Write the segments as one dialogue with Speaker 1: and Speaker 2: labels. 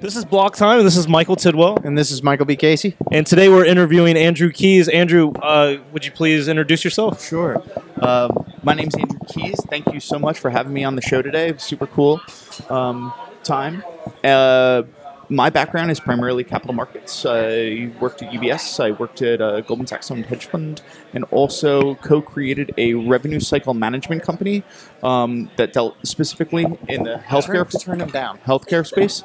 Speaker 1: This is Block Time, and this is Michael Tidwell.
Speaker 2: And this is Michael B. Casey.
Speaker 1: And today we're interviewing Andrew Keys. Andrew, uh, would you please introduce yourself?
Speaker 3: Sure. Um, my name's Andrew Keys. Thank you so much for having me on the show today. Super cool um, time. Uh, my background is primarily capital markets. I worked at UBS, I worked at a Goldman Sachs owned hedge fund, and also co created a revenue cycle management company um, that dealt specifically in the healthcare,
Speaker 2: Turn, turn down.
Speaker 3: healthcare space.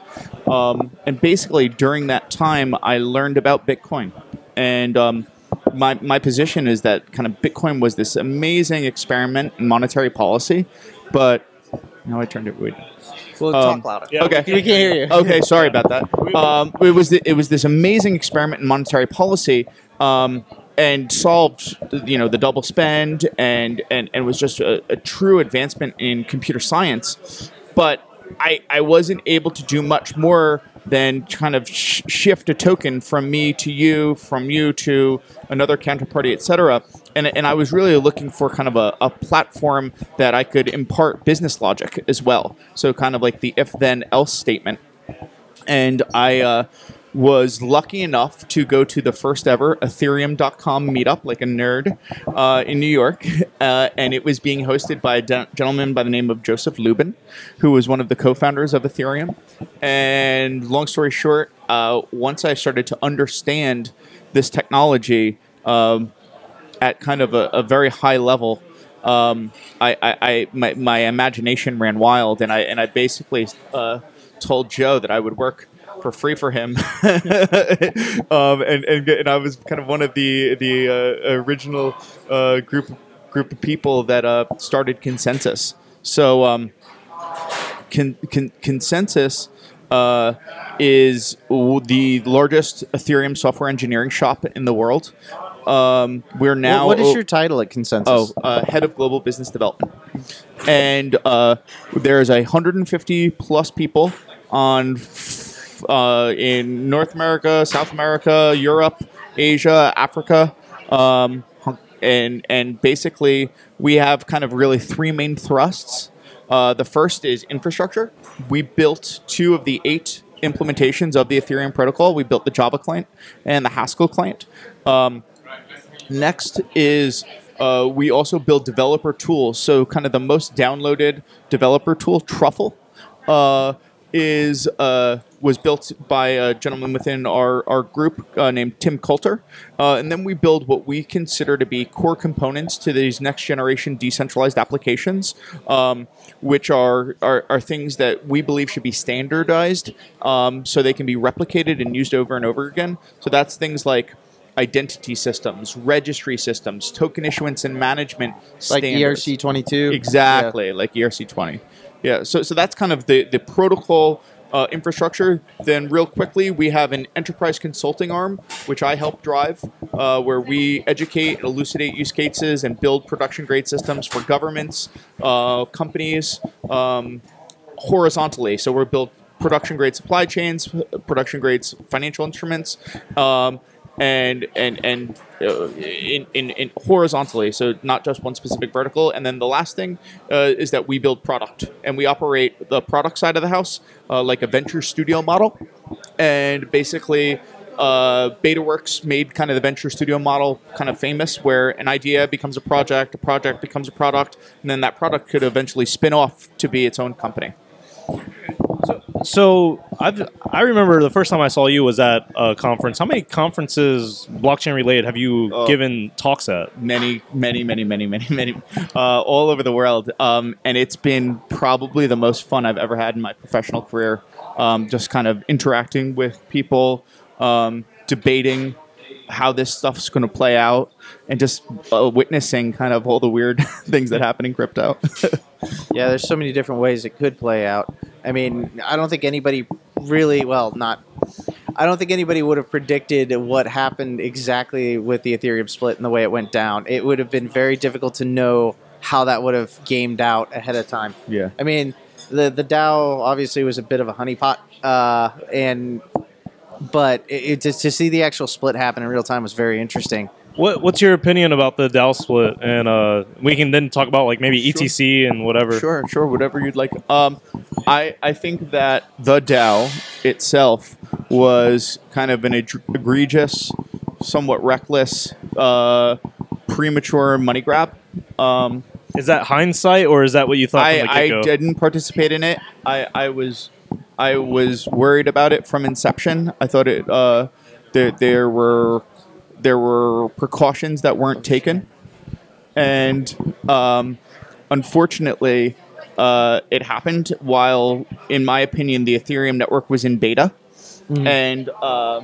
Speaker 3: Um, and basically, during that time, I learned about Bitcoin. And um, my, my position is that kind of Bitcoin was this amazing experiment in monetary policy, but now I turned it weird.
Speaker 2: Well,
Speaker 3: Um,
Speaker 2: talk louder.
Speaker 1: Yeah,
Speaker 3: okay.
Speaker 2: We can't hear you.
Speaker 3: Okay, sorry about that. Um, it was the, it was this amazing experiment in monetary policy, um, and solved you know the double spend and and, and was just a, a true advancement in computer science. But I I wasn't able to do much more than kind of sh- shift a token from me to you, from you to another counterparty, etc. And, and I was really looking for kind of a, a platform that I could impart business logic as well. So kind of like the if then else statement and I uh, was lucky enough to go to the first ever Ethereum.com meetup, like a nerd, uh, in New York, uh, and it was being hosted by a de- gentleman by the name of Joseph Lubin, who was one of the co-founders of Ethereum. And long story short, uh, once I started to understand this technology um, at kind of a, a very high level. Um, I, I, I my, my imagination ran wild, and I and I basically uh, told Joe that I would work for free for him, um, and, and and I was kind of one of the the uh, original uh, group group of people that uh, started ConsenSys. So um, con, con, ConsenSys uh, is the largest Ethereum software engineering shop in the world. Um, we're now
Speaker 2: what is
Speaker 3: o-
Speaker 2: your title at ConsenSys?
Speaker 3: Oh, uh, head of global business development. And uh, there's a 150 plus people on f- uh, in North America, South America, Europe, Asia, Africa, um, and and basically we have kind of really three main thrusts. Uh, the first is infrastructure. We built two of the eight implementations of the Ethereum protocol. We built the Java client and the Haskell client. Um, Next is uh, we also build developer tools. So, kind of the most downloaded developer tool, Truffle, uh, is uh, was built by a gentleman within our, our group uh, named Tim Coulter. Uh, and then we build what we consider to be core components to these next generation decentralized applications, um, which are, are, are things that we believe should be standardized um, so they can be replicated and used over and over again. So, that's things like identity systems, registry systems, token issuance and management
Speaker 2: like
Speaker 3: standards.
Speaker 2: ERC twenty two.
Speaker 3: Exactly, like ERC twenty. Yeah, so so that's kind of the the protocol uh, infrastructure. Then, real quickly, we have an enterprise consulting arm, which I help drive, uh, where we educate, and elucidate use cases, and build production grade systems for governments, uh, companies, um, horizontally. So we're built production grade supply chains, production grades financial instruments, um, and and and uh, in, in, in horizontally. So not just one specific vertical. And then the last thing uh, is that we build product and we operate the product side of the house uh, like a venture studio model, and basically. Uh, BetaWorks made kind of the venture studio model kind of famous, where an idea becomes a project, a project becomes a product, and then that product could eventually spin off to be its own company.
Speaker 1: So I've, I remember the first time I saw you was at a conference. How many conferences blockchain related have you
Speaker 3: Oh.
Speaker 1: given talks at?
Speaker 3: many, many, many, many, many, many, uh, all over the world. Um, and it's been probably the most fun I've ever had in my professional career. Um, just kind of interacting with people, um, debating how this stuff's going to play out, and just uh, witnessing kind of all the weird things that happen in crypto.
Speaker 2: Yeah, there's so many different ways it could play out. I mean, I don't think anybody really, well, not. I don't think anybody would have predicted what happened exactly with the Ethereum split and the way it went down. It would have been very difficult to know how that would have gamed out ahead of time.
Speaker 3: yeah.
Speaker 2: I mean, the the DAO obviously was a bit of a honeypot, uh, and but it, it, just to see the actual split happen in real time was very interesting.
Speaker 1: What What's your opinion about the DAO split? And uh, we can then talk about like maybe ETC and whatever.
Speaker 3: Sure, sure, whatever you'd like. Um, I I think that the DAO itself was kind of an egregious, somewhat reckless, uh, premature money grab. Um,
Speaker 1: Is that hindsight or is that what you thought
Speaker 3: I,
Speaker 1: the
Speaker 3: I didn't participate in it. I, I was I was worried about it from inception. I thought it uh, there there were there were precautions that weren't taken, and um, unfortunately, uh, it happened while, in my opinion, the Ethereum network was in beta, and uh,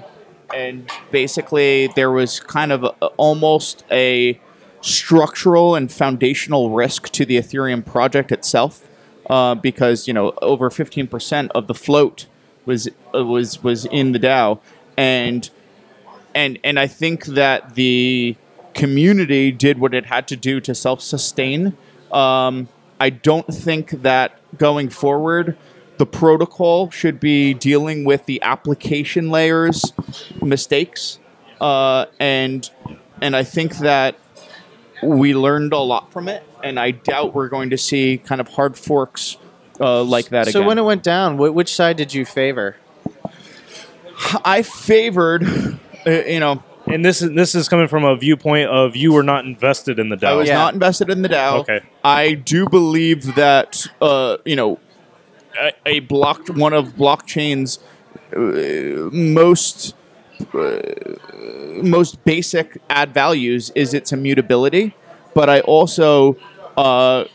Speaker 3: and basically there was kind of a, almost a structural and foundational risk to the Ethereum project itself, uh, because you know over fifteen percent of the float was uh, was was in the DAO, and and and I think that the community did what it had to do to self sustain. Um, I don't think that going forward, the protocol should be dealing with the application layers mistakes, uh, and and I think that we learned a lot from it, and I doubt we're going to see kind of hard forks uh, like that
Speaker 2: So
Speaker 3: again.
Speaker 2: So when it went down, wh- which side did you favor?
Speaker 3: I favored, you know,
Speaker 1: and this is this is coming from a viewpoint of you were not invested in the DAO.
Speaker 3: I was
Speaker 2: Yeah.
Speaker 3: not invested in the DAO.
Speaker 1: Okay.
Speaker 3: I do believe that uh, you know a, a block one of blockchain's uh, most uh, most basic add values is its immutability, but I also uh,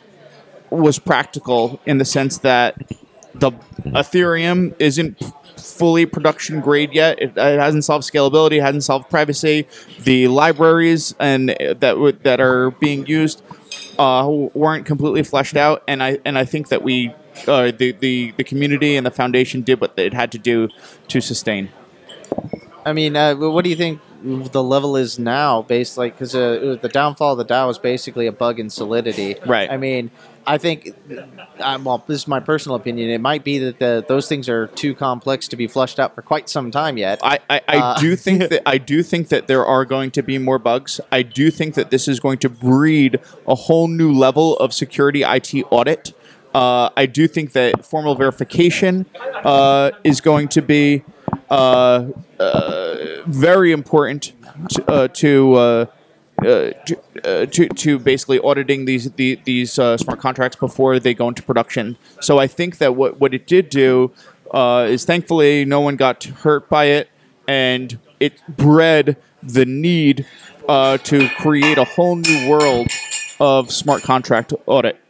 Speaker 3: was practical in the sense that the Ethereum isn't fully production grade yet. It, it hasn't solved scalability, it hasn't solved privacy. The libraries and that would that are being used uh, weren't completely fleshed out, and I and I think that we. Uh, the, the the community and the foundation did what it had to do to sustain.
Speaker 2: I mean, uh, what do you think the level is now? Based like because uh, the downfall of the DAO is basically a bug in Solidity.
Speaker 3: Right.
Speaker 2: I mean, I think, uh, well, this is my personal opinion. It might be that the, those things are too complex to be flushed out for quite some time yet.
Speaker 3: I, I, I
Speaker 2: Uh,
Speaker 3: do think that I do think that there are going to be more bugs. I do think that this is going to breed a whole new level of security IT audit. Uh, I do think that formal verification uh, is going to be uh, uh, very important to uh, to, uh, to, uh, to to basically auditing these the, these uh, smart contracts before they go into production. So I think that what what it did do uh, is thankfully no one got hurt by it, and it bred the need uh, to create a whole new world of smart contract audit.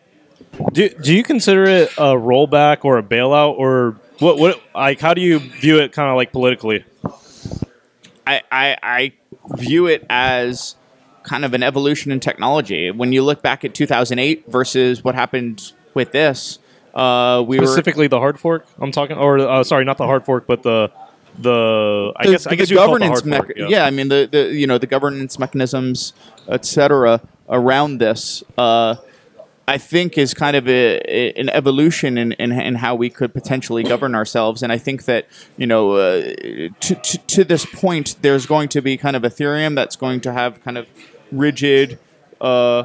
Speaker 1: Do, do you consider it a rollback or a bailout or what? What like how do you view it? Kind of like politically.
Speaker 3: I, I, I view it as kind of an evolution in technology. When you look back at 2008 versus what happened with this, uh, we were
Speaker 1: Specifically, the hard fork. I'm talking, or uh, sorry, not the hard fork, but the the. I
Speaker 3: the-
Speaker 1: guess I guess the
Speaker 3: governance
Speaker 1: hard fork,
Speaker 3: mech- yeah. I mean the, the you know the governance mechanisms, etc. around this. Uh, I think is kind of a, a- an evolution in, in, in how we could potentially govern ourselves, and I think that you know uh, to, to to this point, there's going to be kind of Ethereum that's going to have kind of rigid. Uh,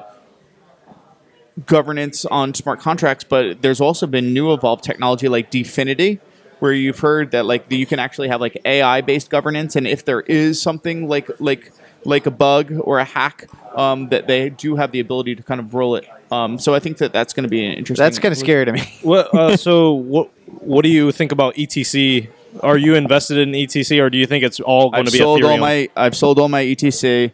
Speaker 3: governance on smart contracts, but there's also been new evolved technology like DFINITY, where you've heard that like you can actually have like AI based governance, and if there is something like like like a bug or a hack, um, that they do have the ability to kind of roll it. Um, so I think that that's going to be an interesting.
Speaker 2: That's kind of scary to me.
Speaker 1: What? Uh, so what? What do you think about ETC? Are you invested in ETC, or do you think it's all going
Speaker 3: I've
Speaker 1: to be
Speaker 3: sold
Speaker 1: Ethereum?
Speaker 3: all my I've sold all my ETC.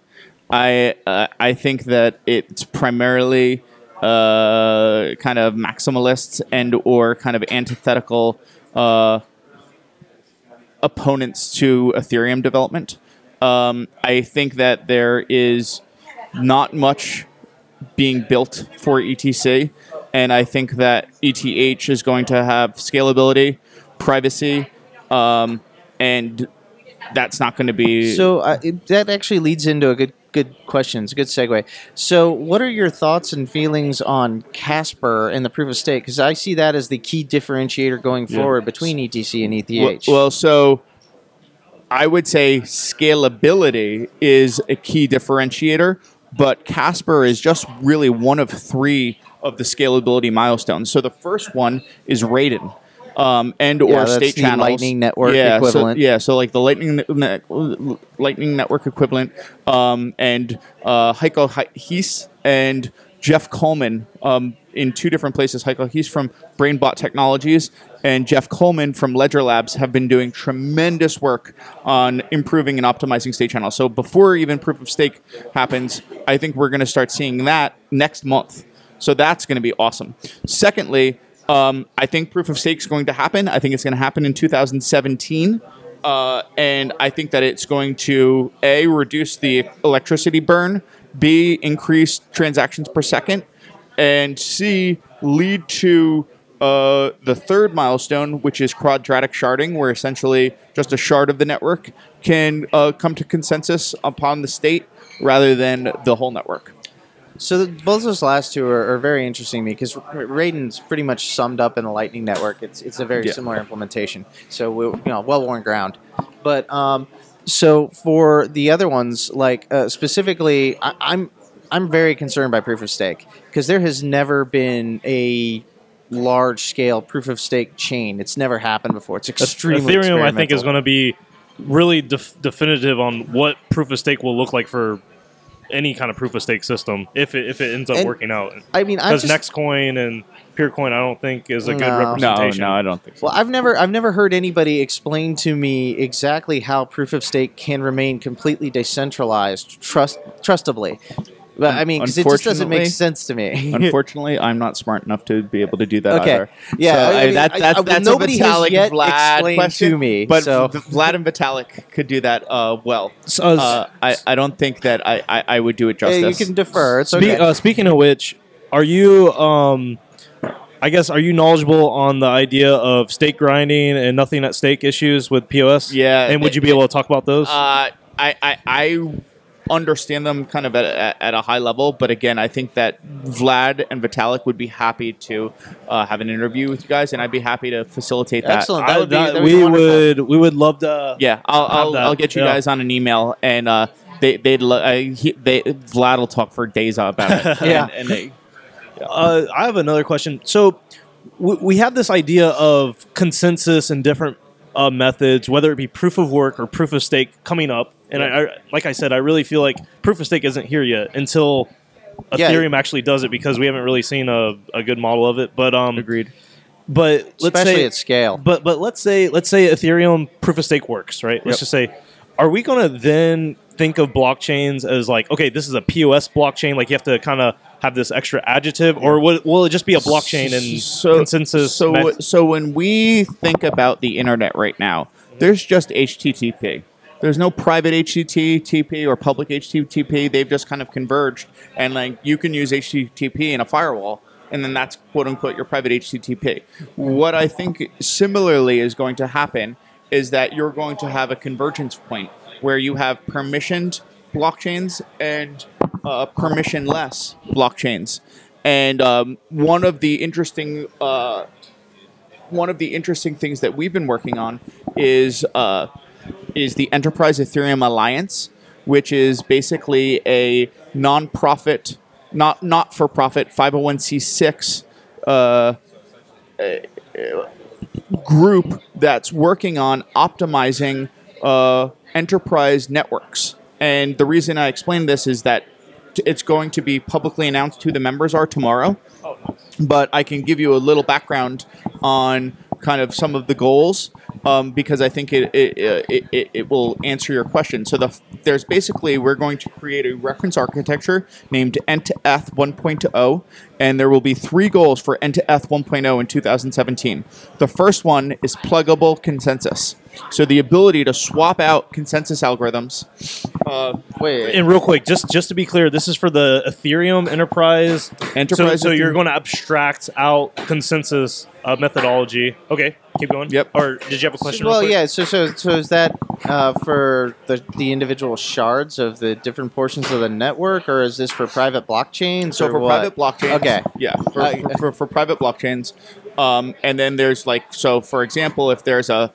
Speaker 3: I uh, I think that it's primarily uh, kind of maximalist and or kind of antithetical uh, opponents to Ethereum development. Um, I think that there is not much being built for ETC, and I think that ETH is going to have scalability, privacy, um, and that's not going to be.
Speaker 2: So uh, it, that actually leads into a good good question. It's a good segue. So, what are your thoughts and feelings on Casper and the proof of stake? Because I see that as the key differentiator going
Speaker 1: Yeah.
Speaker 2: forward between ETC and ETH.
Speaker 3: Well, well, so I would say scalability is a key differentiator, but Casper is just really one of three of the scalability milestones. So the first one is Raiden. Um, and or state channels.
Speaker 2: Lightning Network
Speaker 3: yeah, so-
Speaker 2: equivalent.
Speaker 3: yeah, so like the Lightning Net- Lightning Network equivalent, um, and uh, Heiko Hees and Jeff Coleman um, in two different places. Heiko Hees from BrainBot Technologies and Jeff Coleman from Ledger Labs have been doing tremendous work on improving and optimizing state channels. So before even proof of stake happens, I think we're going to start seeing that next month. So that's going to be awesome. Secondly, um, I think proof of stake is going to happen. I think it's going to happen in 2017. Uh, and I think that it's going to A, reduce the electricity burn, B, increase transactions per second, and C, lead to uh, the third milestone, which is quadratic sharding, where essentially just a shard of the network can uh, come to consensus upon the state rather than the whole network.
Speaker 2: So the, both those last two are, are very interesting to me because Raiden's pretty much summed up in the Lightning Network. It's it's a very
Speaker 3: Yeah.
Speaker 2: similar implementation. So we, you know, well worn ground. But um, so for the other ones, like uh, specifically, I, I'm I'm very concerned by proof of stake because there has never been a large scale proof of stake chain. It's never happened before. It's extremely
Speaker 1: Ethereum, I think, is going to be really def- definitive on what proof of stake will look like for any kind of proof of stake system if it if it ends up
Speaker 2: And
Speaker 1: working out.
Speaker 2: I mean, I'm
Speaker 1: Because
Speaker 2: just,
Speaker 1: Nextcoin and Peercoin, I don't think is a good
Speaker 2: No.
Speaker 1: representation.
Speaker 3: I don't think so.
Speaker 2: Well, I've never I've never heard anybody explain to me exactly how proof of stake can remain completely decentralized, trust trustably. But I mean, 'cause it just doesn't make sense to me.
Speaker 3: Unfortunately, I'm not smart enough to be able to do that
Speaker 2: Okay.
Speaker 3: either.
Speaker 2: Yeah,
Speaker 3: So,
Speaker 2: I mean,
Speaker 3: that,
Speaker 2: I-
Speaker 3: that's
Speaker 2: I-
Speaker 3: that's
Speaker 2: nobody
Speaker 3: a
Speaker 2: has
Speaker 3: Vitalik
Speaker 2: yet
Speaker 3: Vlad
Speaker 2: explained
Speaker 3: question
Speaker 2: to me,
Speaker 3: but
Speaker 2: so-
Speaker 3: Vlad and Vitalik could do that uh, well.
Speaker 1: So, uh,
Speaker 3: Uh, I, I don't think that I, I, I would do it
Speaker 2: Yeah,
Speaker 3: justice.
Speaker 2: you can defer. It's
Speaker 1: Spe-
Speaker 2: okay.
Speaker 1: uh, speaking of which, are you? Um, I guess are you knowledgeable on the idea of stake grinding and nothing at stake issues with POS?
Speaker 3: Yeah,
Speaker 1: and would you be able to talk about those?
Speaker 3: Uh, I, I, I understand them kind of at, at, at a high level, but again, I think that Vlad and Vitalik would be happy to uh, have an interview with you guys, and I'd be happy to facilitate that.
Speaker 2: Excellent. That would be-
Speaker 1: that-
Speaker 2: that would
Speaker 1: we
Speaker 2: wonderful.
Speaker 1: would we would love to.
Speaker 3: Yeah, I'll, I'll,
Speaker 1: that,
Speaker 3: I'll get you
Speaker 1: yeah.
Speaker 3: guys on an email, and uh, they they'd lo- uh, he, they Vlad will talk for days about it.
Speaker 2: Yeah.
Speaker 3: and, and they,
Speaker 1: Uh, I have another question. So we, we have this idea of consensus and different uh, methods, whether it be proof of work or proof of stake, coming up. And I, I, like I said, I really feel like proof of stake isn't here yet until
Speaker 2: Yeah.
Speaker 1: Ethereum actually does it because we haven't really seen a, a good model of it. But um,
Speaker 3: agreed.
Speaker 1: but let's
Speaker 2: especially
Speaker 1: say
Speaker 2: at scale.
Speaker 1: But but let's say let's say Ethereum proof of stake works, right? Let's
Speaker 3: Yep.
Speaker 1: just say, are we going to then think of blockchains as like, okay, this is a POS blockchain, like you have to kind of have this extra adjective, or will, will it just be a blockchain and
Speaker 3: so,
Speaker 1: consensus?
Speaker 3: So,
Speaker 1: met-
Speaker 3: so when we think about the internet right now, there's just HTTP. There's no private HTTP or public HTTP. They've just kind of converged, and like you can use HTTP in a firewall, and then that's quote unquote your private HTTP. What I think similarly is going to happen is that you're going to have a convergence point where you have permissioned blockchains and uh, permissionless blockchains. And um, one of the interesting uh, one of the interesting things that we've been working on is uh, is the Enterprise Ethereum Alliance, which is basically a non-profit, not not for profit 501c6 uh, group that's working on optimizing uh, enterprise networks. And the reason I explain this is that it's going to be publicly announced who the members are tomorrow. But I can give you a little background on kind of some of the goals um, because I think it it, it, it it will answer your question. So the there's basically we're going to create a reference architecture named Ent2Eth 1.0, and there will be three goals for Ent2Eth 1.0 in 2017. The first one is pluggable consensus. So the ability to swap out consensus algorithms. Uh,
Speaker 2: Wait,
Speaker 1: and real quick, just just to be clear, this is for the Ethereum enterprise.
Speaker 3: Enterprise
Speaker 1: So, so you're going to abstract out consensus uh, methodology. Okay, keep going.
Speaker 3: Yep.
Speaker 1: Or did you have a question?
Speaker 2: well, yeah. So, so, so is that uh, for the the individual shards of the different portions of the network, or is this for private blockchains?
Speaker 3: So
Speaker 2: or
Speaker 3: for
Speaker 2: what?
Speaker 3: private blockchains,
Speaker 2: Okay.
Speaker 3: yeah, for,
Speaker 2: Uh,
Speaker 3: for, for, for private blockchains, um, and then there's like so for example, if there's a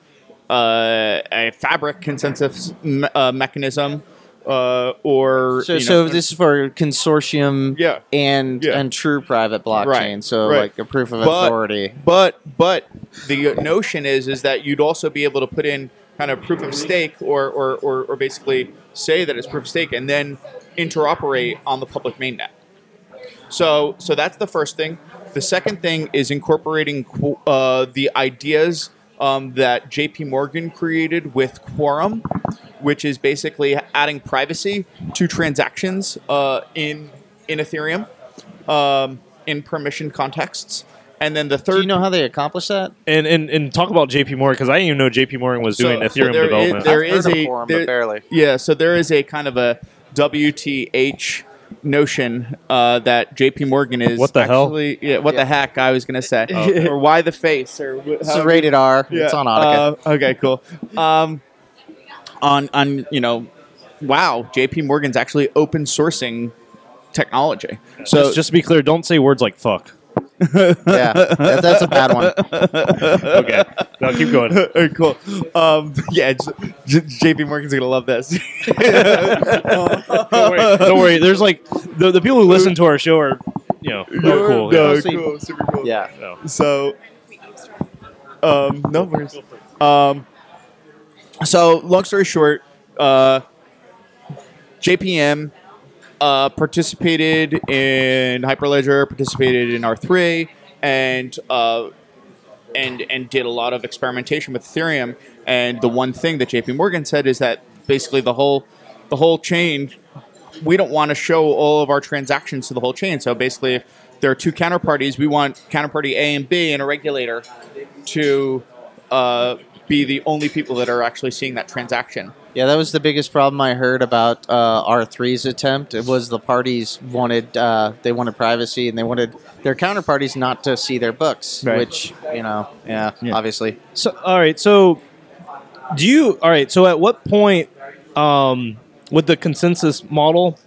Speaker 3: uh, a fabric consensus me- uh, mechanism, uh, or
Speaker 2: So,
Speaker 3: you
Speaker 2: so this is for consortium
Speaker 3: Yeah.
Speaker 2: and
Speaker 3: Yeah.
Speaker 2: and true private blockchain.
Speaker 3: Right,
Speaker 2: So
Speaker 3: right.
Speaker 2: like a proof of
Speaker 3: But-
Speaker 2: authority.
Speaker 3: But but the notion is is that you'd also be able to put in kind of proof of stake or or, or, or basically say that it's proof of stake and then interoperate on the public mainnet. So so that's the first thing. The second thing is incorporating uh, the ideas um, that J.P. Morgan created with Quorum, which is basically adding privacy to transactions uh, in in Ethereum um, in permission contexts. And then the third,
Speaker 2: Do you know how they accomplish that?
Speaker 1: And and, and talk about JP Morgan because I didn't even know JP Morgan was doing
Speaker 3: so
Speaker 1: Ethereum
Speaker 3: there is-
Speaker 1: development.
Speaker 3: there
Speaker 2: I've heard
Speaker 3: is
Speaker 2: of
Speaker 3: a-
Speaker 2: Quorum,
Speaker 3: there-
Speaker 2: but barely.
Speaker 3: Yeah, so there is a kind of a WTH notion uh, that JP Morgan is
Speaker 1: What the hell?
Speaker 3: Yeah, what
Speaker 2: Yeah.
Speaker 3: the heck I was gonna say, or why the face, or
Speaker 2: It's
Speaker 3: how-
Speaker 2: a rated R.
Speaker 3: Yeah,
Speaker 2: It's on Audica.
Speaker 3: uh, okay, cool. Um, on on you know, wow, JP Morgan's actually open sourcing technology. So
Speaker 1: just, just to be clear, don't say words like fuck.
Speaker 2: Yeah, that, that's a bad one.
Speaker 1: Okay, now keep going.
Speaker 3: Alright, cool. Um, yeah, J- J- JP Morgan's gonna love this.
Speaker 1: Don't worry, don't worry. There's like the, the people who listen to our show are, you know, they're cool.
Speaker 3: No,
Speaker 1: yeah.
Speaker 3: Cool, super cool.
Speaker 2: Yeah.
Speaker 1: No.
Speaker 3: So, um, no worries. Um, so long story short, uh, JPM uh, participated in Hyperledger, participated in R three, and uh, and and did a lot of experimentation with Ethereum. And the one thing that JP Morgan said is that basically the whole the whole chain we don't want to show all of our transactions to the whole chain. So basically, if there are two counterparties, we want counterparty A and B and a regulator to uh, be the only people that are actually seeing that transaction.
Speaker 2: Yeah, that was the biggest problem I heard about uh, R3's attempt. It was the parties wanted uh, they wanted privacy and they wanted their counterparties not to see their books,
Speaker 3: Right.
Speaker 2: which you know, yeah,
Speaker 3: Yeah.
Speaker 2: obviously.
Speaker 1: So, all right. So, do you? All right. So, at what point, um, with the consensus model?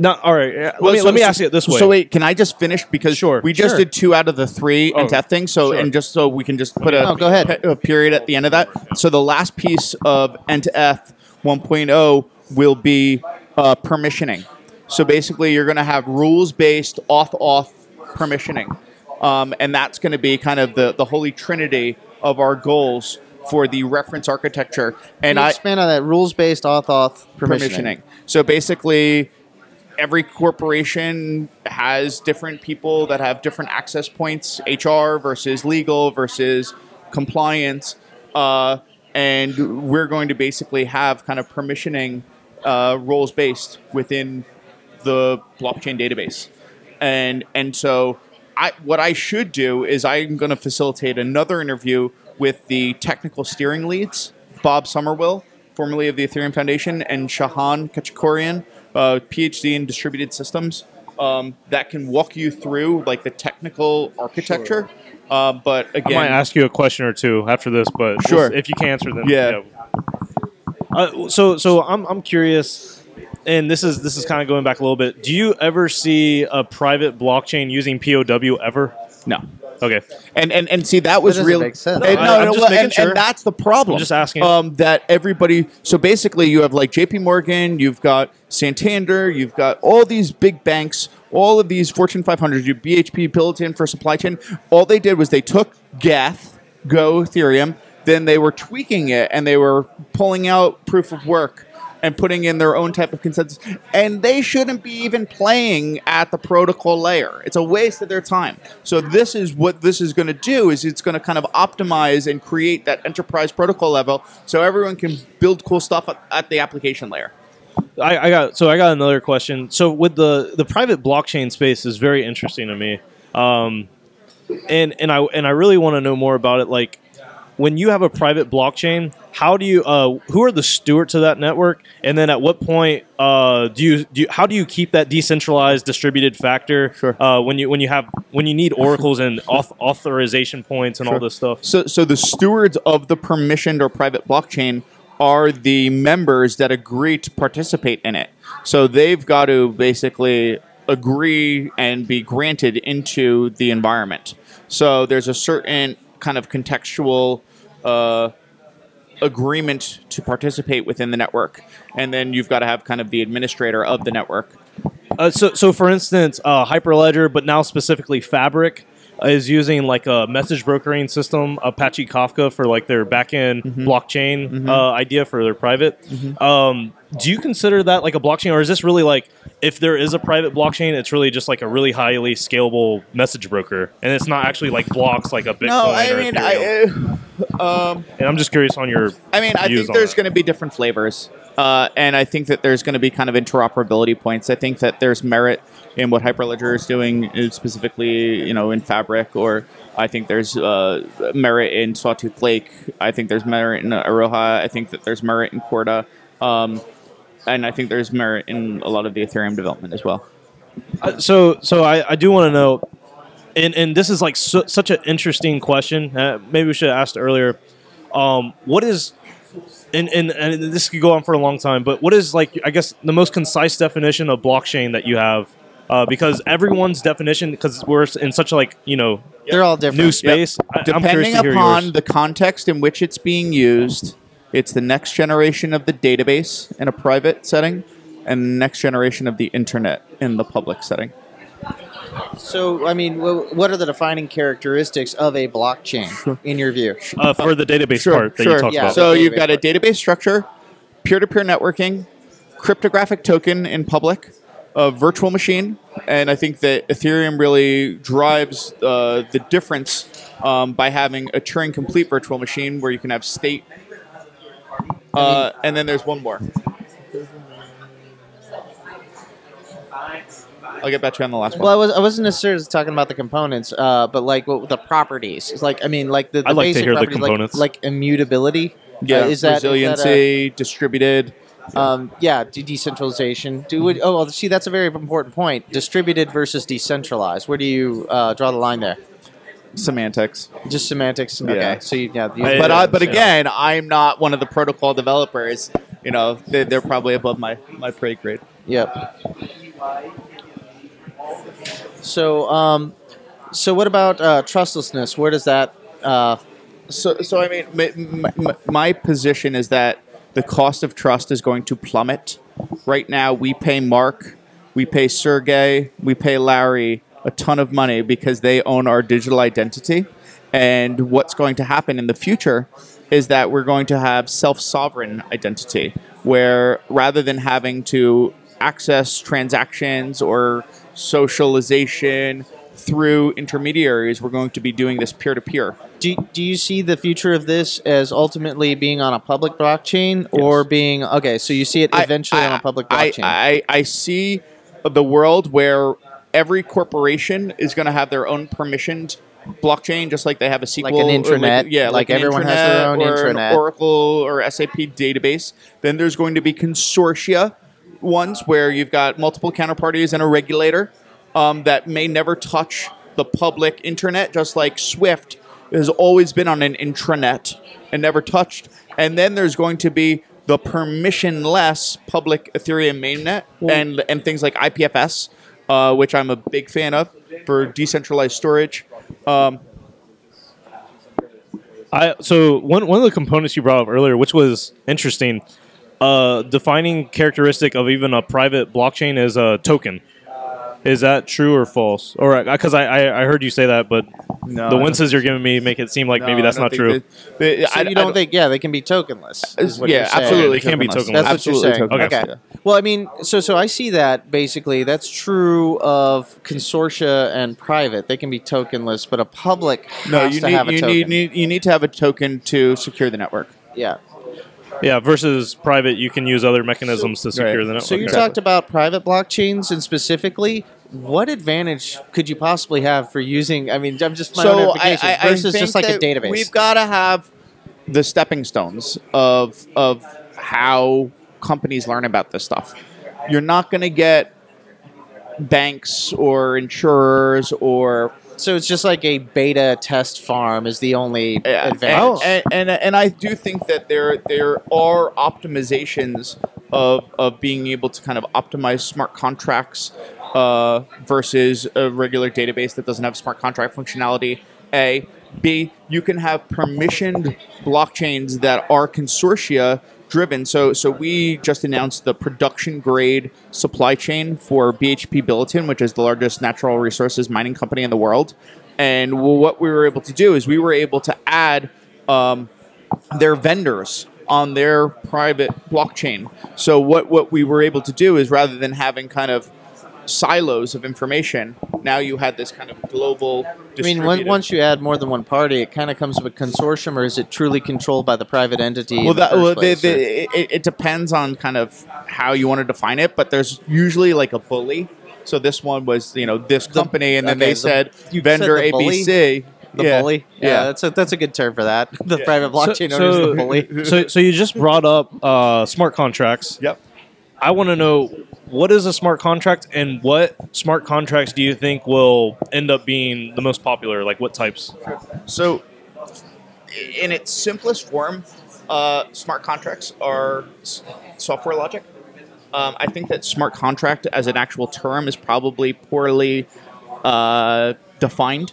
Speaker 1: Not all right. Let
Speaker 3: Well,
Speaker 1: me
Speaker 3: so-
Speaker 1: let me
Speaker 3: so-
Speaker 1: ask it this way.
Speaker 3: So wait, can I just finish because
Speaker 1: Sure,
Speaker 3: we just
Speaker 1: sure.
Speaker 3: did two out of the three
Speaker 1: Oh,
Speaker 3: and test things. So
Speaker 1: sure.
Speaker 3: and just so we can just put a,
Speaker 2: Oh, go ahead.
Speaker 3: pe- a period at the end of that. So the last piece of NTF 1.0 will be uh, permissioning. So basically, you're going to have rules based auth auth permissioning, um, and that's going to be kind of the the holy trinity of our goals for the reference architecture.
Speaker 2: And
Speaker 3: I
Speaker 2: expand on that rules based auth auth permissioning.
Speaker 3: permissioning. So basically, every corporation has different people that have different access points HR versus legal versus compliance. Uh, and we're going to basically have kind of permissioning uh, roles based within the blockchain database. And, and so I, what I should do is I'm going to facilitate another interview with the technical steering leads, Bob Summerwill, formerly of the Ethereum Foundation, and Shahan Khatchadourian, uh, PhD in distributed systems, um, that can walk you through like the technical architecture. Uh, but again, I
Speaker 1: might ask you a question or two after this, but we'll
Speaker 3: Sure.
Speaker 1: if you can answer them,
Speaker 3: Yeah.
Speaker 1: Uh, so so I'm I'm curious, and this is this is kind of going back a little bit. Do you ever see a private blockchain using POW ever?
Speaker 3: no.
Speaker 1: Okay.
Speaker 3: And, and and see that was
Speaker 2: doesn't
Speaker 3: really
Speaker 2: make sense.
Speaker 3: and-
Speaker 1: No,
Speaker 3: no,
Speaker 1: I- I'm
Speaker 3: no,
Speaker 1: just
Speaker 3: well, and,
Speaker 1: sure.
Speaker 3: and that's the problem.
Speaker 1: I'm just asking.
Speaker 3: Um, that everybody. So basically, you have like J.P. Morgan, you've got Santander, you've got all these big banks, all of these Fortune 500. You BHP, Billiton for supply chain. All they did was they took Geth, Go, Ethereum, then they were tweaking it and they were pulling out proof of work and putting in their own type of consensus. And they shouldn't be even playing at the protocol layer. It's a waste of their time. So this is what this is going to do is it's going to kind of optimize and create that enterprise protocol level so everyone can build cool stuff at the application layer.
Speaker 1: I, I got so I got another question. So with the the private blockchain space is very interesting to me, um, and and I and I really want to know more about it. Like when you have a private blockchain, how do you uh, who are the stewards of that network, and then at what point uh, do you do you, how do you keep that decentralized distributed factor
Speaker 3: Sure.
Speaker 1: uh, when you when you have when you need oracles and auth- authorization points and all this stuff?
Speaker 3: So, so the stewards of the permissioned or private blockchain are the members that agree to participate in it. So they've got to basically agree and be granted into the environment. So there's a certain kind of contextual uh, agreement to participate within the network, and then you've got to have kind of the administrator of the network.
Speaker 1: Uh, so, so for instance, uh, Hyperledger, but now specifically Fabric, is using like a message brokering system, Apache Kafka for like their backend blockchain uh, idea for their private. Um, do you consider that like a blockchain, or is this really like if there is a private blockchain, it's really just like a really highly scalable message broker, and it's not actually like blocks like a Bitcoin?
Speaker 3: No, I
Speaker 1: or
Speaker 3: mean? I, um,
Speaker 1: and I'm just curious on your.
Speaker 3: I mean, I think there's going to be different flavors, uh, and I think that there's going to be kind of interoperability points. I think that there's merit in what Hyperledger is doing, uh, specifically, you know, in Fabric, or I think there's uh, merit in Sawtooth Lake. I think there's merit in Iroha. I think that there's merit in Corda, um, and I think there's merit in a lot of the Ethereum development as well.
Speaker 1: Uh, so so I, I do want to know and and this is like su- such an interesting question uh, maybe we should have asked earlier. Um, what is and, and and this could go on for a long time but what is like i guess the most concise definition of blockchain that you have? Uh, because everyone's definition because we're in such a like you know
Speaker 2: They're all different.
Speaker 1: new space. I, I'm
Speaker 3: Depending upon the context in which it's being used, it's the next generation of the database in a private setting, and the next generation of the internet in the public setting.
Speaker 2: So, I mean, what are the defining characteristics of a blockchain in your view?
Speaker 1: uh, for the database
Speaker 3: Sure,
Speaker 1: part that
Speaker 3: sure.
Speaker 1: you talked
Speaker 2: Yeah.
Speaker 1: about
Speaker 3: So you've got a database structure, peer-to-peer networking, cryptographic token in public, a virtual machine, and I think that Ethereum really drives uh, the difference um, by having a Turing complete virtual machine where you can have state. Uh, and then there's one more. I'll get back to you on the last one.
Speaker 2: Well, I was I wasn't necessarily talking about the components, uh, but like what, the properties. It's like I mean, like the, the
Speaker 1: I'd like to
Speaker 2: basic
Speaker 1: hear the
Speaker 2: properties, like-
Speaker 1: components.
Speaker 2: like, immutability.
Speaker 3: yeah,
Speaker 2: Uh, is that is that a-
Speaker 3: resiliency, distributed.
Speaker 2: um, yeah, de- decentralization. Do would, oh, well, see, that's a very important point. Distributed versus decentralized. Where do you uh, draw the line there?
Speaker 3: semantics.
Speaker 2: Just semantics.
Speaker 3: Yeah.
Speaker 2: Okay, so you, yeah, you,
Speaker 1: I-
Speaker 3: but I, but
Speaker 1: Yeah.
Speaker 3: again, I'm not one of the protocol developers. You know, they, they're probably above my my pay grade.
Speaker 2: Yep. So, um, so what about uh, trustlessness? Where does that? Uh,
Speaker 3: So, so I mean, my, my, my position is that the cost of trust is going to plummet. Right now, we pay Mark, we pay Sergey, we pay Larry a ton of money because they own our digital identity. And what's going to happen in the future is that we're going to have self sovereign identity, where rather than having to access transactions or socialization through intermediaries, we're going to be doing this peer to peer.
Speaker 2: do, do you see the future of this as ultimately being on a public blockchain or being okay? So you see it eventually
Speaker 3: I-
Speaker 2: on a public blockchain.
Speaker 3: I, I, see the world where every corporation is going to have their own permissioned blockchain, just like they have a SQL,
Speaker 2: Like an intranet,
Speaker 3: yeah,
Speaker 2: like
Speaker 3: an
Speaker 2: everyone has their own
Speaker 3: or an
Speaker 2: intranet.
Speaker 3: Oracle or SAP database. Then there's going to be consortia ones where you've got multiple counterparties and a regulator um, that may never touch the public internet, just like Swift has always been on an intranet and never touched. And then there's going to be the permissionless public Ethereum mainnet and and things like IPFS, uh, which I'm a big fan of for decentralized storage. Um,
Speaker 1: I so one one of the components you brought up earlier, which was interesting, uh, defining characteristic of even a private blockchain is a token. Is that true or false? Or because I, I I heard you say that, but
Speaker 3: No,
Speaker 1: the
Speaker 3: I
Speaker 1: winces you're giving me make it seem like
Speaker 3: no,
Speaker 1: maybe that's
Speaker 3: don't
Speaker 1: true.
Speaker 3: that- that-
Speaker 2: so
Speaker 3: I-
Speaker 2: you
Speaker 3: I
Speaker 2: don't think? Yeah, they can be tokenless. is what
Speaker 3: yeah,
Speaker 2: you're
Speaker 3: absolutely.
Speaker 1: They can be
Speaker 3: tokenless.
Speaker 1: tokenless.
Speaker 2: That's what
Speaker 3: Absolutely
Speaker 2: you're saying.
Speaker 3: tokenless,
Speaker 2: Okay.
Speaker 3: yeah.
Speaker 2: Well, I mean, so so I see that basically that's true of consortia and private. They can be tokenless, but a public has
Speaker 3: No, you
Speaker 2: to
Speaker 3: need
Speaker 2: have a
Speaker 3: you
Speaker 2: token.
Speaker 3: need, need you need to have a token to secure the network.
Speaker 2: yeah.
Speaker 1: Yeah, versus private, you can use other mechanisms to secure
Speaker 3: Right.
Speaker 1: the network.
Speaker 2: So you
Speaker 1: Okay.
Speaker 2: talked about private blockchains and specifically, what advantage could you possibly have for using? I mean, I'm just my own
Speaker 3: so I, I, I
Speaker 2: versus
Speaker 3: think
Speaker 2: just like a
Speaker 3: that
Speaker 2: database.
Speaker 3: We've got to have the stepping stones of of how companies learn about this stuff. You're not going to get banks or insurers or
Speaker 2: so it's just like a beta test farm is the only
Speaker 3: Yeah,
Speaker 2: advantage.
Speaker 3: And, and, and, and I do think that there there are optimizations of, of being able to kind of optimize smart contracts uh, versus a regular database that doesn't have smart contract functionality. A B, you can have permissioned blockchains that are consortia driven. So, so we just announced the production grade supply chain for BHP Billiton, which is the largest natural resources mining company in the world. And what we were able to do is we were able to add um, their vendors on their private blockchain. So what what we were able to do is rather than having kind of silos of information, now you had this kind of global.
Speaker 2: I mean, once, once you add more than one party, it kind of comes with a consortium, or is it truly controlled by the private entity?
Speaker 3: well,
Speaker 2: in the
Speaker 3: well
Speaker 2: place,
Speaker 3: the,
Speaker 2: or-
Speaker 3: the, it, it depends on kind of how you want to define it, but there's usually like a bully. So this one was, you know, this company, and then
Speaker 2: okay,
Speaker 3: they
Speaker 2: the-
Speaker 3: said
Speaker 2: you
Speaker 3: vendor
Speaker 2: said the bully?
Speaker 3: ABC.
Speaker 2: the
Speaker 3: yeah.
Speaker 2: bully. Yeah,
Speaker 3: Yeah.
Speaker 2: that's a that's a good term for that. The
Speaker 3: Yeah.
Speaker 2: private blockchain
Speaker 1: So-
Speaker 2: owner is
Speaker 1: so-
Speaker 2: the bully.
Speaker 1: so, so you just brought up uh, smart contracts.
Speaker 3: Yep.
Speaker 1: I want to know what is a smart contract and what smart contracts do you think will end up being the most popular? Like what types?
Speaker 3: So, in its simplest form, uh, smart contracts are software logic. Um, I think that smart contract as an actual term is probably poorly uh, defined.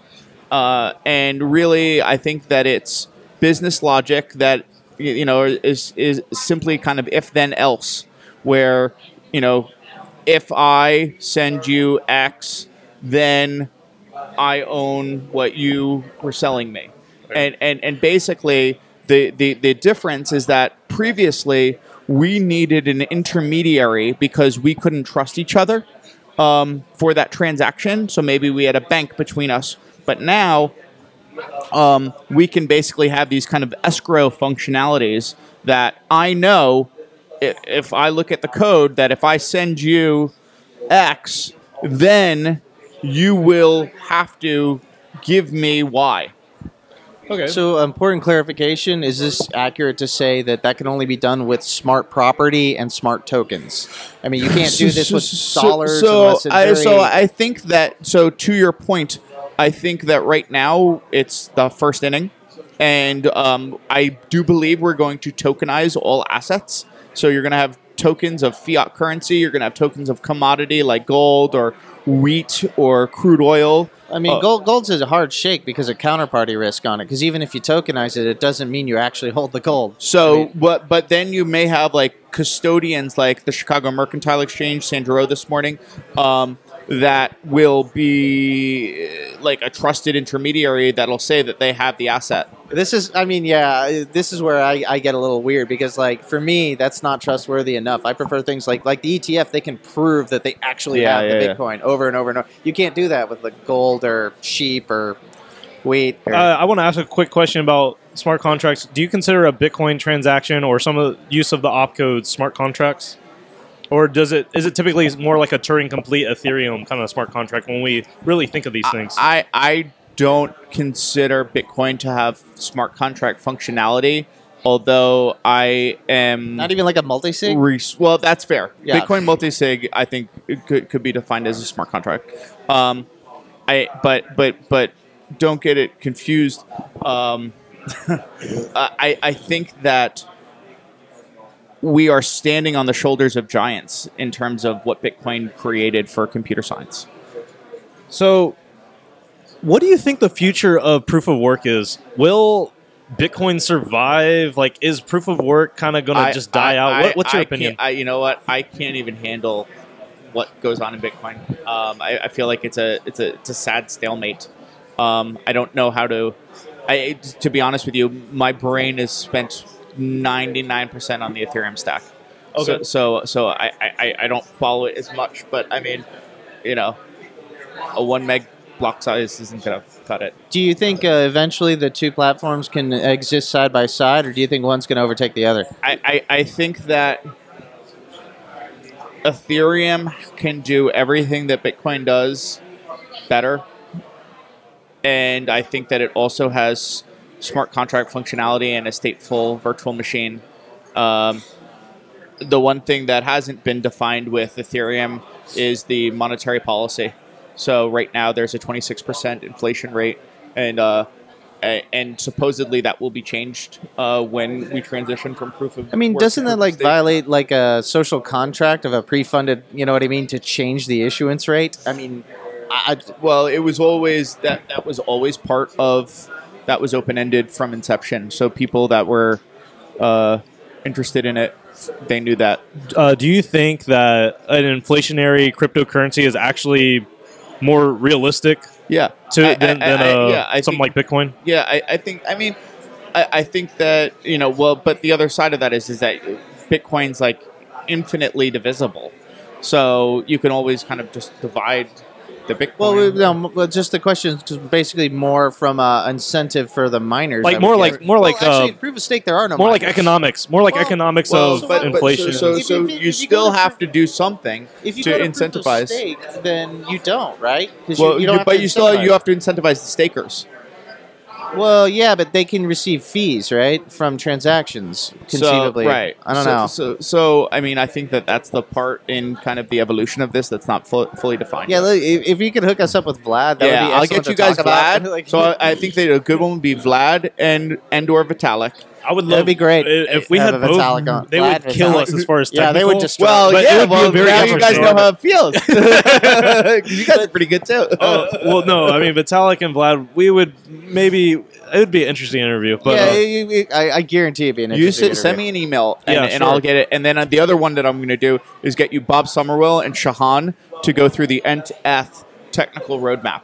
Speaker 3: Uh, and really, I think that it's business logic that you know is is simply kind of if then else, where you know if I send you X, then I own what you were selling me. And, and, and basically, the, the, the difference is that previously we needed an intermediary because we couldn't trust each other um, for that transaction. So maybe we had a bank between us. But now um, we can basically have these kind of escrow functionalities that I know if I look at the code that if I send you X, then you will have to give me Y.
Speaker 1: Okay.
Speaker 2: So, important clarification: Is this accurate to say that that can only be done with smart property and smart tokens? I mean, you can't do this with
Speaker 3: So-
Speaker 2: dollars
Speaker 3: So,
Speaker 2: unless it's
Speaker 3: I,
Speaker 2: very.
Speaker 3: so I think that so to your point, I think that right now it's the first inning, and um, I do believe we're going to tokenize all assets. So you're going to have tokens of fiat currency. You're going to have tokens of commodity like gold or wheat or crude oil.
Speaker 2: I mean,
Speaker 3: Uh,
Speaker 2: gold, gold's a hard shake because of counterparty risk on it. Because even if you tokenize it, it doesn't mean you actually hold the gold.
Speaker 3: So,
Speaker 2: I mean-
Speaker 3: but but then you may have like custodians, like the Chicago Mercantile Exchange, Sandra Ro this morning, um, that will be uh, like a trusted intermediary that'll say that they have the asset.
Speaker 2: This is, I mean, yeah, this is where I, I get a little weird because, like, for me, that's not trustworthy enough. I prefer things like like the ETF. They can prove that they actually
Speaker 3: Yeah,
Speaker 2: have
Speaker 3: yeah,
Speaker 2: the
Speaker 3: yeah.
Speaker 2: Bitcoin over and over and over. You can't do that with like gold or sheep or wheat. Or,
Speaker 1: Uh, I want to ask a quick question about smart contracts. Do you consider a Bitcoin transaction or some of the use of the opcodes smart contracts? Or does it is it typically more like a Turing complete Ethereum kind of smart contract when we really think of these things?
Speaker 3: I I don't consider Bitcoin to have smart contract functionality, although I am
Speaker 2: not even like a multi-sig.
Speaker 3: Re- well, that's fair.
Speaker 2: Yeah.
Speaker 3: Bitcoin multisig, I think, it could, could be defined as a smart contract. Um, I but but but don't get it confused. Um, I I think that we are standing on the shoulders of giants in terms of what Bitcoin created for computer science.
Speaker 1: So, what do you think the future of proof of work is? Will Bitcoin survive? Like, is proof of work kind of going to just die
Speaker 3: I-
Speaker 1: out?
Speaker 3: I-
Speaker 1: what, what's your
Speaker 3: I
Speaker 1: opinion?
Speaker 3: I, you know what? I can't even handle what goes on in Bitcoin. Um, I, I feel like it's a it's a it's a sad stalemate. Um, I don't know how to. I to be honest with you, my brain is spent ninety nine percent on the Ethereum stack.
Speaker 1: Okay.
Speaker 3: So so, so I, I, I don't follow it as much, but I mean, you know, a one meg block size isn't gonna cut it.
Speaker 2: Do you think uh, eventually the two platforms can exist side by side, or do you think one's going to overtake the other?
Speaker 3: I, I, I think that Ethereum can do everything that Bitcoin does better. And I think that it also has smart contract functionality and a stateful virtual machine. Um, the one thing that hasn't been defined with Ethereum is the monetary policy. So right now there's a 26% inflation rate, and uh, and supposedly that will be changed uh, when we transition from proof of.
Speaker 2: I mean, doesn't that like
Speaker 3: stake.
Speaker 2: violate like a social contract of a pre-funded? You know what I mean? To change the issuance rate. I mean, I-
Speaker 3: Well, it was always that that was always part of that was open ended from inception. So people that were uh, interested in it, they knew that.
Speaker 1: Uh, do you think that an inflationary cryptocurrency is actually more realistic
Speaker 3: Yeah.
Speaker 1: to
Speaker 3: I-
Speaker 1: than,
Speaker 3: I-
Speaker 1: than uh,
Speaker 3: yeah,
Speaker 1: something
Speaker 3: think-
Speaker 1: like Bitcoin?
Speaker 3: Yeah, I, I think. I mean, I, I think that you know. Well, but the other side of that is is that Bitcoin's like infinitely divisible, so you can always kind of just divide the Bitcoin.
Speaker 2: Well, we- no, well, just the question is basically more from uh, incentive for the miners.
Speaker 1: Like more like more like
Speaker 2: well, actually,
Speaker 1: uh,
Speaker 2: in proof of stake, there are no
Speaker 1: more like economics, more like
Speaker 2: Well-
Speaker 1: economics
Speaker 3: well,
Speaker 1: of
Speaker 2: so
Speaker 3: but, but
Speaker 1: inflation.
Speaker 3: so, so,
Speaker 2: If
Speaker 3: so
Speaker 2: you-
Speaker 3: you,
Speaker 2: if you
Speaker 3: still have to do something
Speaker 2: If you
Speaker 3: to
Speaker 2: go to
Speaker 3: incentivize.
Speaker 2: Proof of stake, then you don't, right?
Speaker 3: well,
Speaker 2: you, you don't have
Speaker 3: but you still you have to incentivize the stakers.
Speaker 2: Well, yeah, but they can receive fees, right, from transactions, conceivably.
Speaker 3: So, right.
Speaker 2: I don't
Speaker 3: so,
Speaker 2: know.
Speaker 3: So, so, I mean, I think that that's the part in kind of the evolution of this that's not full, fully defined.
Speaker 2: yeah, look, if, if you could hook us up with Vlad, that
Speaker 3: yeah,
Speaker 2: would be
Speaker 3: I'll get you guys. Vlad.
Speaker 2: Like-
Speaker 3: so I, I think that a good one would be Vlad and and or Vitalik.
Speaker 1: I would love
Speaker 2: That'd be great.
Speaker 1: if we
Speaker 2: Have
Speaker 1: had
Speaker 2: a
Speaker 1: both.
Speaker 2: Vitalik on-
Speaker 1: They
Speaker 2: Vlad
Speaker 1: would kill
Speaker 2: Vitalik.
Speaker 1: us as far as
Speaker 2: Yeah, they would
Speaker 1: technical.
Speaker 2: destroy
Speaker 3: Well,
Speaker 1: But
Speaker 3: yeah, well,
Speaker 1: very
Speaker 3: now you guys know how it feels. you guys are pretty good too.
Speaker 1: Uh, well, no, I mean Vitalik and Vlad. We would maybe it would be an interesting interview, but
Speaker 2: yeah,
Speaker 1: uh,
Speaker 2: it- it- I, I guarantee it'd be an
Speaker 3: you
Speaker 2: interesting
Speaker 3: s- send me an email and,
Speaker 1: Yeah,
Speaker 3: and
Speaker 1: sure.
Speaker 3: I'll get it. And then uh, the other one that I'm going to do is get you Bob Summerwill and Shahan to go through the Ent Eth technical roadmap.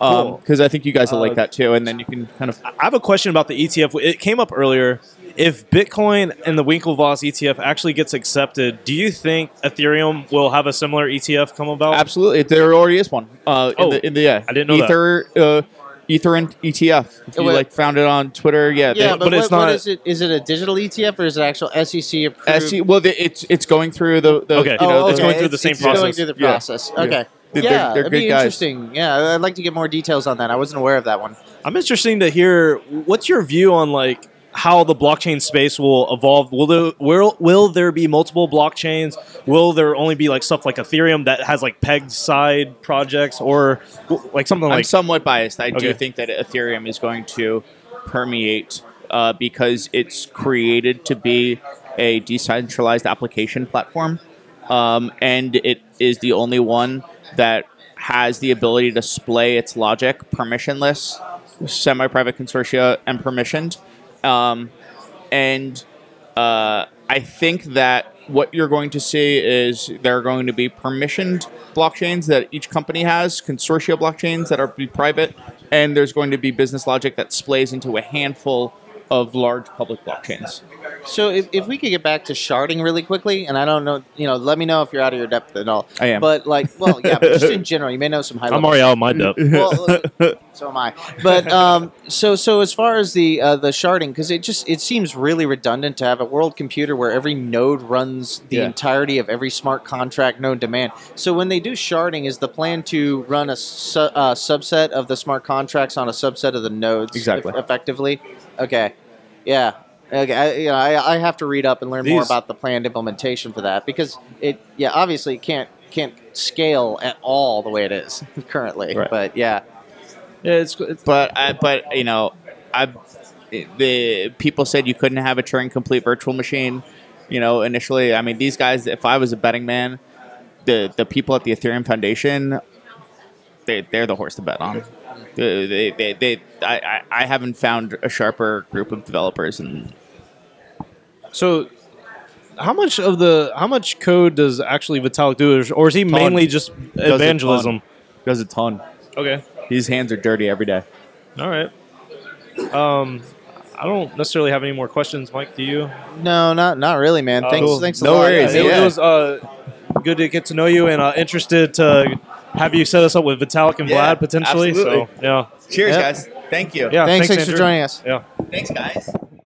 Speaker 1: Cool.
Speaker 3: Because I think you guys will like
Speaker 1: Uh,
Speaker 3: that too, and then you can kind of
Speaker 1: I have a question about the ETF. It came up earlier. If Bitcoin and the Winklevoss ETF actually gets accepted, do you think Ethereum will have a similar ETF come about?
Speaker 3: Absolutely, there already is one. Uh, in
Speaker 1: Oh,
Speaker 3: the, in the yeah,
Speaker 1: I didn't know that.
Speaker 3: Ether, uh, Ether and ETF. If you
Speaker 2: Wait.
Speaker 3: like found it on Twitter, yeah.
Speaker 2: Yeah,
Speaker 3: they-
Speaker 2: but,
Speaker 1: but it's
Speaker 2: what, what
Speaker 1: not-
Speaker 2: is it? Is it a digital ETF or is it actual SEC approved?
Speaker 3: SC, well, the, it's it's going through the, the
Speaker 1: Okay.
Speaker 3: you know,
Speaker 2: oh,
Speaker 3: the-
Speaker 1: it's going through the same
Speaker 2: it's Going
Speaker 1: process.
Speaker 2: through the process.
Speaker 3: Yeah.
Speaker 2: Okay.
Speaker 3: They're-
Speaker 2: yeah,
Speaker 3: they're
Speaker 2: that'd be
Speaker 3: good guys.
Speaker 2: interesting. Yeah, I'd like to get more details on that. I wasn't aware of that one.
Speaker 1: I'm interested to hear what's your view on like how the blockchain space will evolve. Will there will, will there be multiple blockchains? Will there only be like stuff like Ethereum that has like pegged side projects or like something
Speaker 3: I'm
Speaker 1: like
Speaker 3: somewhat biased. I do think that Ethereum is going to permeate uh, because it's created to be a decentralized application platform, um, and it is the only one that has the ability to splay its logic permissionless, semi-private consortia, and permissioned. Um, and uh, I think that what you're going to see is there are going to be permissioned blockchains that each company has, consortia blockchains that are private, and there's going to be business logic that splays into a handful of large public blockchains.
Speaker 2: So if, if we could get back to sharding really quickly, and I don't know, you know, let me know if you're out of your depth at all.
Speaker 3: I am.
Speaker 2: But like, well, yeah, but just in general, you may know some high
Speaker 1: I'm already out of my depth.
Speaker 2: well, uh, so am I. But um, so so as far as the uh, the sharding, because it just it seems really redundant to have a world computer where every node runs the
Speaker 3: Yeah.
Speaker 2: entirety of every smart contract known to man. So when they do sharding, is the plan to run a su- uh, subset of the smart contracts on a subset of the nodes
Speaker 3: Exactly.
Speaker 2: eff- effectively? Okay, yeah. Okay, I, you know, I, I have to read up and learn more
Speaker 1: These-
Speaker 2: about the planned implementation for that because it, yeah, obviously it can't can't scale at all the way it is currently.
Speaker 3: Right.
Speaker 2: But yeah,
Speaker 1: Yeah, it's, it's
Speaker 3: But I, but you know, I the people said you couldn't have a Turing complete virtual machine. You know, initially, I mean, these guys. If I was a betting man, the the people at the Ethereum Foundation, they they're the horse to bet on. They, they, they, they I, I, I haven't found a sharper group of developers and
Speaker 1: so. How much of the how much code does actually Vitalik do, or is he mainly just
Speaker 3: a
Speaker 1: evangelism?
Speaker 3: does a ton.
Speaker 1: Okay,
Speaker 3: His hands are dirty every day.
Speaker 1: all right. Um, I don't necessarily have any more questions, Mike. Do you?
Speaker 2: no, not not really, man.
Speaker 1: Uh,
Speaker 2: Thanks,
Speaker 1: cool.
Speaker 2: thanks a
Speaker 3: No
Speaker 2: lot.
Speaker 3: worries,
Speaker 1: it,
Speaker 3: yeah.
Speaker 1: it was uh, good to get to know you and uh, interested to have you set us up with Vitalik and
Speaker 3: Yeah,
Speaker 1: Vlad potentially.
Speaker 3: absolutely.
Speaker 1: So yeah,
Speaker 3: Cheers,
Speaker 2: Yep.
Speaker 3: guys. Thank you.
Speaker 1: yeah.
Speaker 2: Thanks, thanks,
Speaker 1: Andrew.
Speaker 2: for joining us.
Speaker 1: Yeah.
Speaker 3: Thanks, guys.